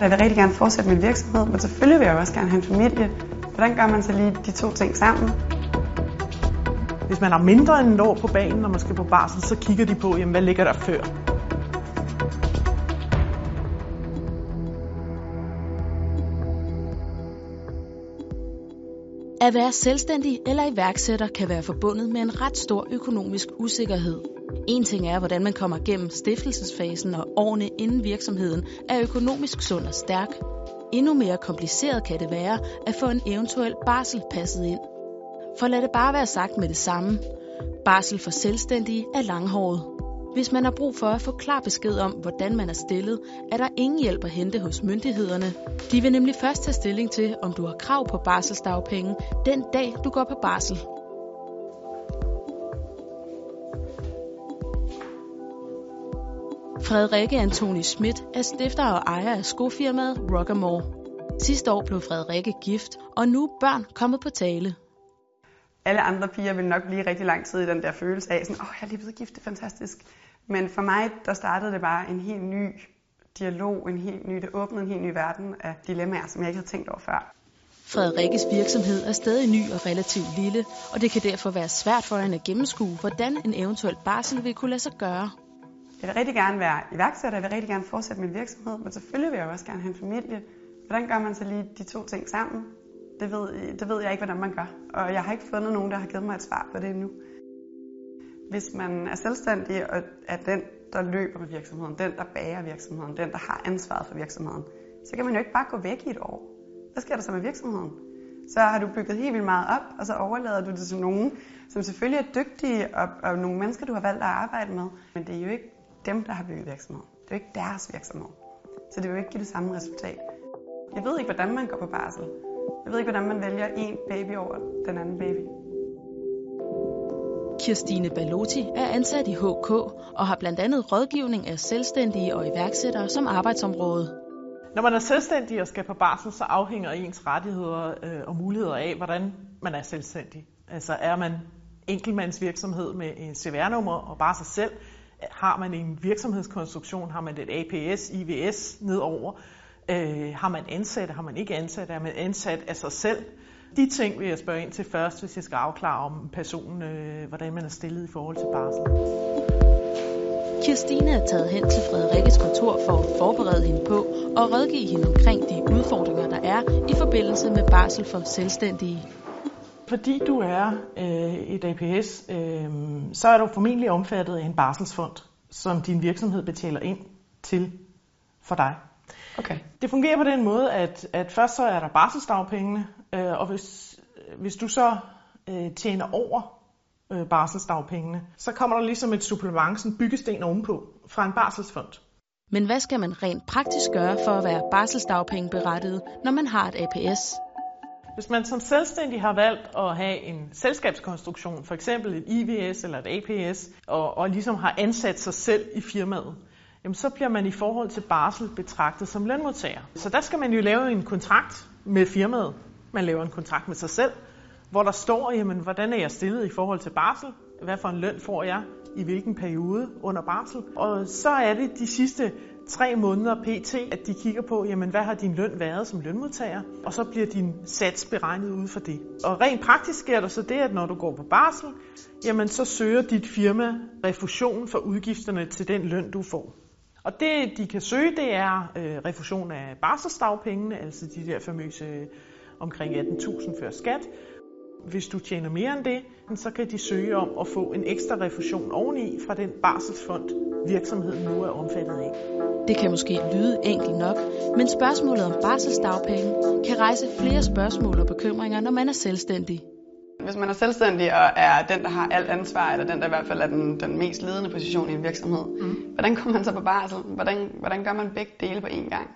Jeg vil rigtig gerne fortsætte min virksomhed, men selvfølgelig vil jeg også gerne have en familie. Hvordan gør man så lige de to ting sammen? Hvis man har mindre end et år på banen, når man skal på barsel, så kigger de på, jamen, hvad ligger der før. At være selvstændig eller iværksætter kan være forbundet med en ret stor økonomisk usikkerhed. En ting er, hvordan man kommer gennem stiftelsesfasen og årene inden virksomheden er økonomisk sund og stærk. Endnu mere kompliceret kan det være at få en eventuel barsel passet ind. For lad det bare være sagt med det samme. Barsel for selvstændige er langhåret. Hvis man har brug for at få klar besked om, hvordan man er stillet, er der ingen hjælp at hente hos myndighederne. De vil nemlig først tage stilling til, om du har krav på barselsdagpenge den dag, du går på barsel. Frederikke Antoni Schmidt er stifter og ejer af skofirmaet Rockamore. Sidste år blev Frederikke gift, og nu er børn kommet på tale. Alle andre piger vil nok blive rigtig lang tid i den der følelse af, sådan, åh, oh, jeg er lige blevet gift, det er fantastisk. Men for mig, der startede det bare en helt ny dialog, en helt ny, det åbnede en helt ny verden af dilemmaer, som jeg ikke havde tænkt over før. Frederikkes virksomhed er stadig ny og relativt lille, og det kan derfor være svært for hende at gennemskue, hvordan en eventuel barsel vil kunne lade sig gøre. Jeg vil rigtig gerne være iværksætter, jeg vil rigtig gerne fortsætte min virksomhed, men selvfølgelig vil jeg også gerne have en familie. Hvordan gør man så lige de to ting sammen? Det ved, det ved jeg ikke, hvordan man gør. Og jeg har ikke fundet nogen, der har givet mig et svar på det endnu. Hvis man er selvstændig og er den, der løber med virksomheden, den, der bager virksomheden, den, der har ansvaret for virksomheden, så kan man jo ikke bare gå væk i et år. Hvad sker der så med virksomheden? Så har du bygget helt vildt meget op, og så overlader du det til nogen, som selvfølgelig er dygtige, og, og nogle mennesker, du har valgt at arbejde med. Men det er jo ikke dem, der har bygget virksomheden. Det er jo ikke deres virksomhed. Så det vil jo ikke give det samme resultat. Jeg ved ikke, hvordan man går på barsel. Jeg ved ikke, hvordan man vælger en baby over den anden baby. Kirstine Balotti er ansat i HK og har blandt andet rådgivning af selvstændige og iværksættere som arbejdsområde. Når man er selvstændig og skal på barsel, så afhænger ens rettigheder øh, og muligheder af, hvordan man er selvstændig. Altså er man enkeltmandsvirksomhed med en CVR-nummer og bare sig selv, har man en virksomhedskonstruktion, har man et APS, IVS nedover, øh, har man ansatte? har man ikke ansatte? er man ansat af sig selv. De ting vil jeg spørge ind til først, hvis jeg skal afklare om personen, øh, hvordan man er stillet i forhold til barsel. Kirstine er taget hen til Frederikkes kontor for at forberede hende på og rådgive hende omkring de udfordringer, der er i forbindelse med barsel for selvstændige. Fordi du er øh, et APS, øh, så er du formentlig omfattet af en barselsfond, som din virksomhed betaler ind til for dig. Okay. Det fungerer på den måde, at, at først så er der barselsdagpengene, øh, og hvis, hvis du så øh, tjener over øh, barselsdagpengene, så kommer der ligesom et supplement, en byggesten ovenpå fra en barselsfond. Men hvad skal man rent praktisk gøre for at være barselsdagpengeberettiget, når man har et APS? Hvis man som selvstændig har valgt at have en selskabskonstruktion, for eksempel et IVS eller et APS, og, og ligesom har ansat sig selv i firmaet, jamen så bliver man i forhold til barsel betragtet som lønmodtager. Så der skal man jo lave en kontrakt med firmaet. Man laver en kontrakt med sig selv, hvor der står, jamen, hvordan er jeg stillet i forhold til barsel? Hvad for en løn får jeg i hvilken periode under barsel? Og så er det de sidste tre måneder pt, at de kigger på, jamen, hvad har din løn været som lønmodtager? Og så bliver din sats beregnet ud fra det. Og rent praktisk sker der så det, at når du går på barsel, jamen, så søger dit firma refusion for udgifterne til den løn, du får. Og det, de kan søge, det er øh, refusion af barselsdagpengene, altså de der famøse øh, omkring 18.000 før skat. Hvis du tjener mere end det, så kan de søge om at få en ekstra refusion oveni fra den barselsfond, virksomheden nu er omfattet af. Det kan måske lyde enkelt nok, men spørgsmålet om barselsdagpenge kan rejse flere spørgsmål og bekymringer, når man er selvstændig. Hvis man er selvstændig og er den, der har alt ansvar, eller den, der i hvert fald er den, den mest ledende position i en virksomhed, mm. hvordan kommer man så på barsel? Hvordan, hvordan gør man begge dele på én gang?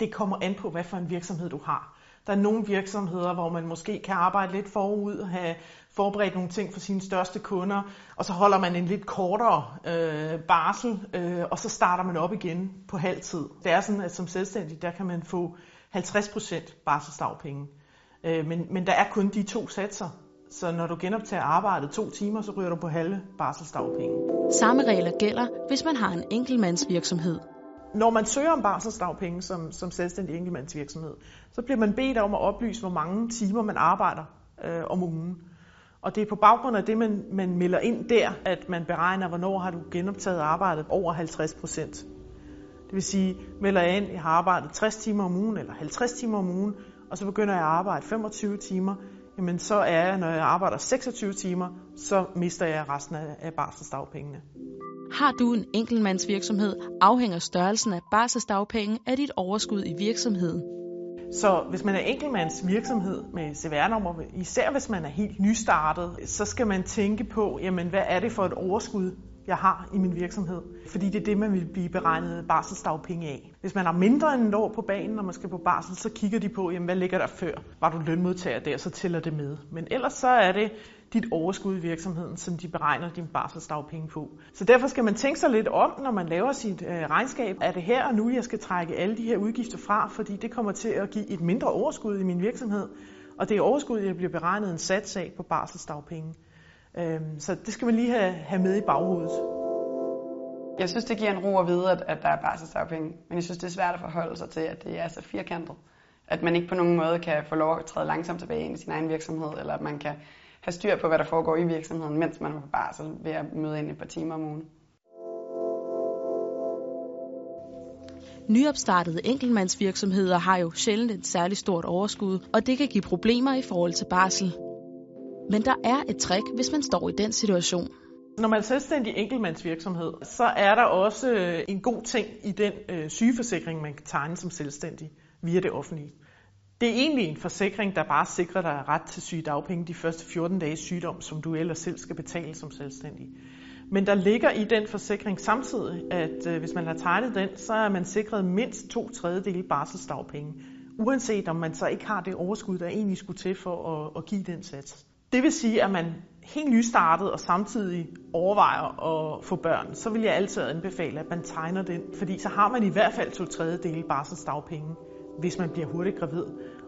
Det kommer an på, hvad for en virksomhed du har. Der er nogle virksomheder, hvor man måske kan arbejde lidt forud, have forberedt nogle ting for sine største kunder, og så holder man en lidt kortere øh, barsel, øh, og så starter man op igen på halv tid. Det er sådan, at som selvstændig, der kan man få 50% barselsdagpenge. Øh, men, men der er kun de to satser, så når du genoptager arbejdet to timer, så ryger du på halve barselsdagpenge. Samme regler gælder, hvis man har en enkeltmandsvirksomhed. Når man søger om barselsdagpenge som, som selvstændig enkeltmandsvirksomhed, så bliver man bedt om at oplyse, hvor mange timer man arbejder øh, om ugen. Og det er på baggrund af det, man, man melder ind der, at man beregner, hvornår har du genoptaget arbejdet over 50 procent. Det vil sige, melder jeg ind, jeg har arbejdet 60 timer om ugen eller 50 timer om ugen, og så begynder jeg at arbejde 25 timer, jamen så er jeg, når jeg arbejder 26 timer, så mister jeg resten af, af barselsdagpengene. Har du en enkeltmandsvirksomhed, afhænger størrelsen af barselsdagpenge af dit overskud i virksomheden. Så hvis man er enkeltmandsvirksomhed med CVR-nummer, især hvis man er helt nystartet, så skal man tænke på, jamen hvad er det for et overskud, jeg har i min virksomhed. Fordi det er det, man vil blive beregnet barselsdagpenge af. Hvis man har mindre end et år på banen, når man skal på barsel, så kigger de på, jamen, hvad ligger der før? Var du lønmodtager der, så tæller det med. Men ellers så er det dit overskud i virksomheden, som de beregner din barselsdagpenge på. Så derfor skal man tænke sig lidt om, når man laver sit øh, regnskab. Er det her og nu, jeg skal trække alle de her udgifter fra, fordi det kommer til at give et mindre overskud i min virksomhed. Og det er overskud, jeg bliver beregnet en sats af på barselsdagpenge. Øhm, så det skal man lige have, have med i baghovedet. Jeg synes, det giver en ro at vide, at, at der er barselsdagpenge. Men jeg synes, det er svært at forholde sig til, at det er så firkantet. At man ikke på nogen måde kan få lov at træde langsomt tilbage ind i sin egen virksomhed, eller at man kan have styr på, hvad der foregår i virksomheden, mens man er på barsel, ved at møde ind et par timer om ugen. Nyopstartede enkeltmandsvirksomheder har jo sjældent et særligt stort overskud, og det kan give problemer i forhold til barsel. Men der er et trick, hvis man står i den situation. Når man er selvstændig enkeltmandsvirksomhed, så er der også øh, en god ting i den øh, sygeforsikring, man kan tegne som selvstændig via det offentlige. Det er egentlig en forsikring, der bare sikrer dig ret til sygedagpenge de første 14 dages sygdom, som du ellers selv skal betale som selvstændig. Men der ligger i den forsikring samtidig, at øh, hvis man har tegnet den, så er man sikret mindst to tredjedele barselsdagpenge, uanset om man så ikke har det overskud, der egentlig skulle til for at, at give den sats. Det vil sige, at man helt nystartet og samtidig overvejer at få børn, så vil jeg altid anbefale, at man tegner den, fordi så har man i hvert fald to tredjedele barselsdagpenge, hvis man bliver hurtigt gravid,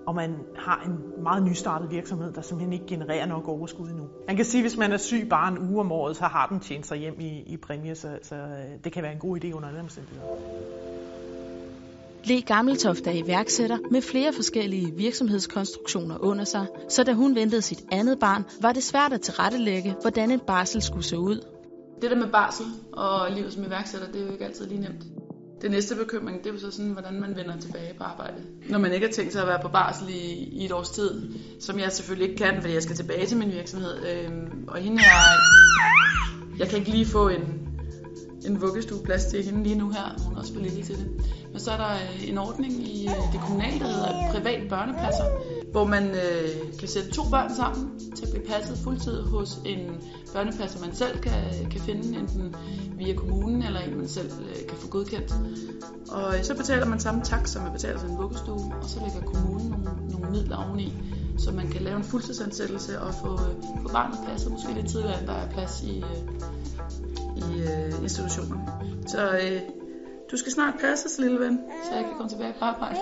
og man har en meget nystartet virksomhed, der simpelthen ikke genererer nok overskud endnu. Man kan sige, at hvis man er syg bare en uge om året, så har den tjent sig hjem i, i præmie, så, så øh, det kan være en god idé under alle omstændigheder. Le Gammeltoft er iværksætter med flere forskellige virksomhedskonstruktioner under sig, så da hun ventede sit andet barn, var det svært at tilrettelægge, hvordan en barsel skulle se ud. Det der med barsel og livet som iværksætter, det er jo ikke altid lige nemt. Det næste bekymring, det er jo så sådan, hvordan man vender tilbage på arbejde. Når man ikke har tænkt sig at være på barsel i, i et års tid, som jeg selvfølgelig ikke kan, fordi jeg skal tilbage til min virksomhed. Øh, og hende er... Jeg kan ikke lige få en, en vuggestueplads til hende lige nu her. Hun er også for lille til det. Men så er der øh, en ordning i øh, det kommunale, der hedder privat børnepasser, hvor man øh, kan sætte to børn sammen til at blive passet fuldtid hos en børnepasser, man selv kan, kan finde, enten via kommunen eller en, man selv øh, kan få godkendt. Og øh, så betaler man samme tak, som man betaler for en vuggestue, og så lægger kommunen nogle, nogle midler oveni, så man kan lave en fuldtidsansættelse og få, øh, få barnet passet måske lidt tidligere, end der er plads i, øh, i øh, institutionen. Så øh, du skal snart passes, lille ven, så jeg kan komme tilbage på arbejde.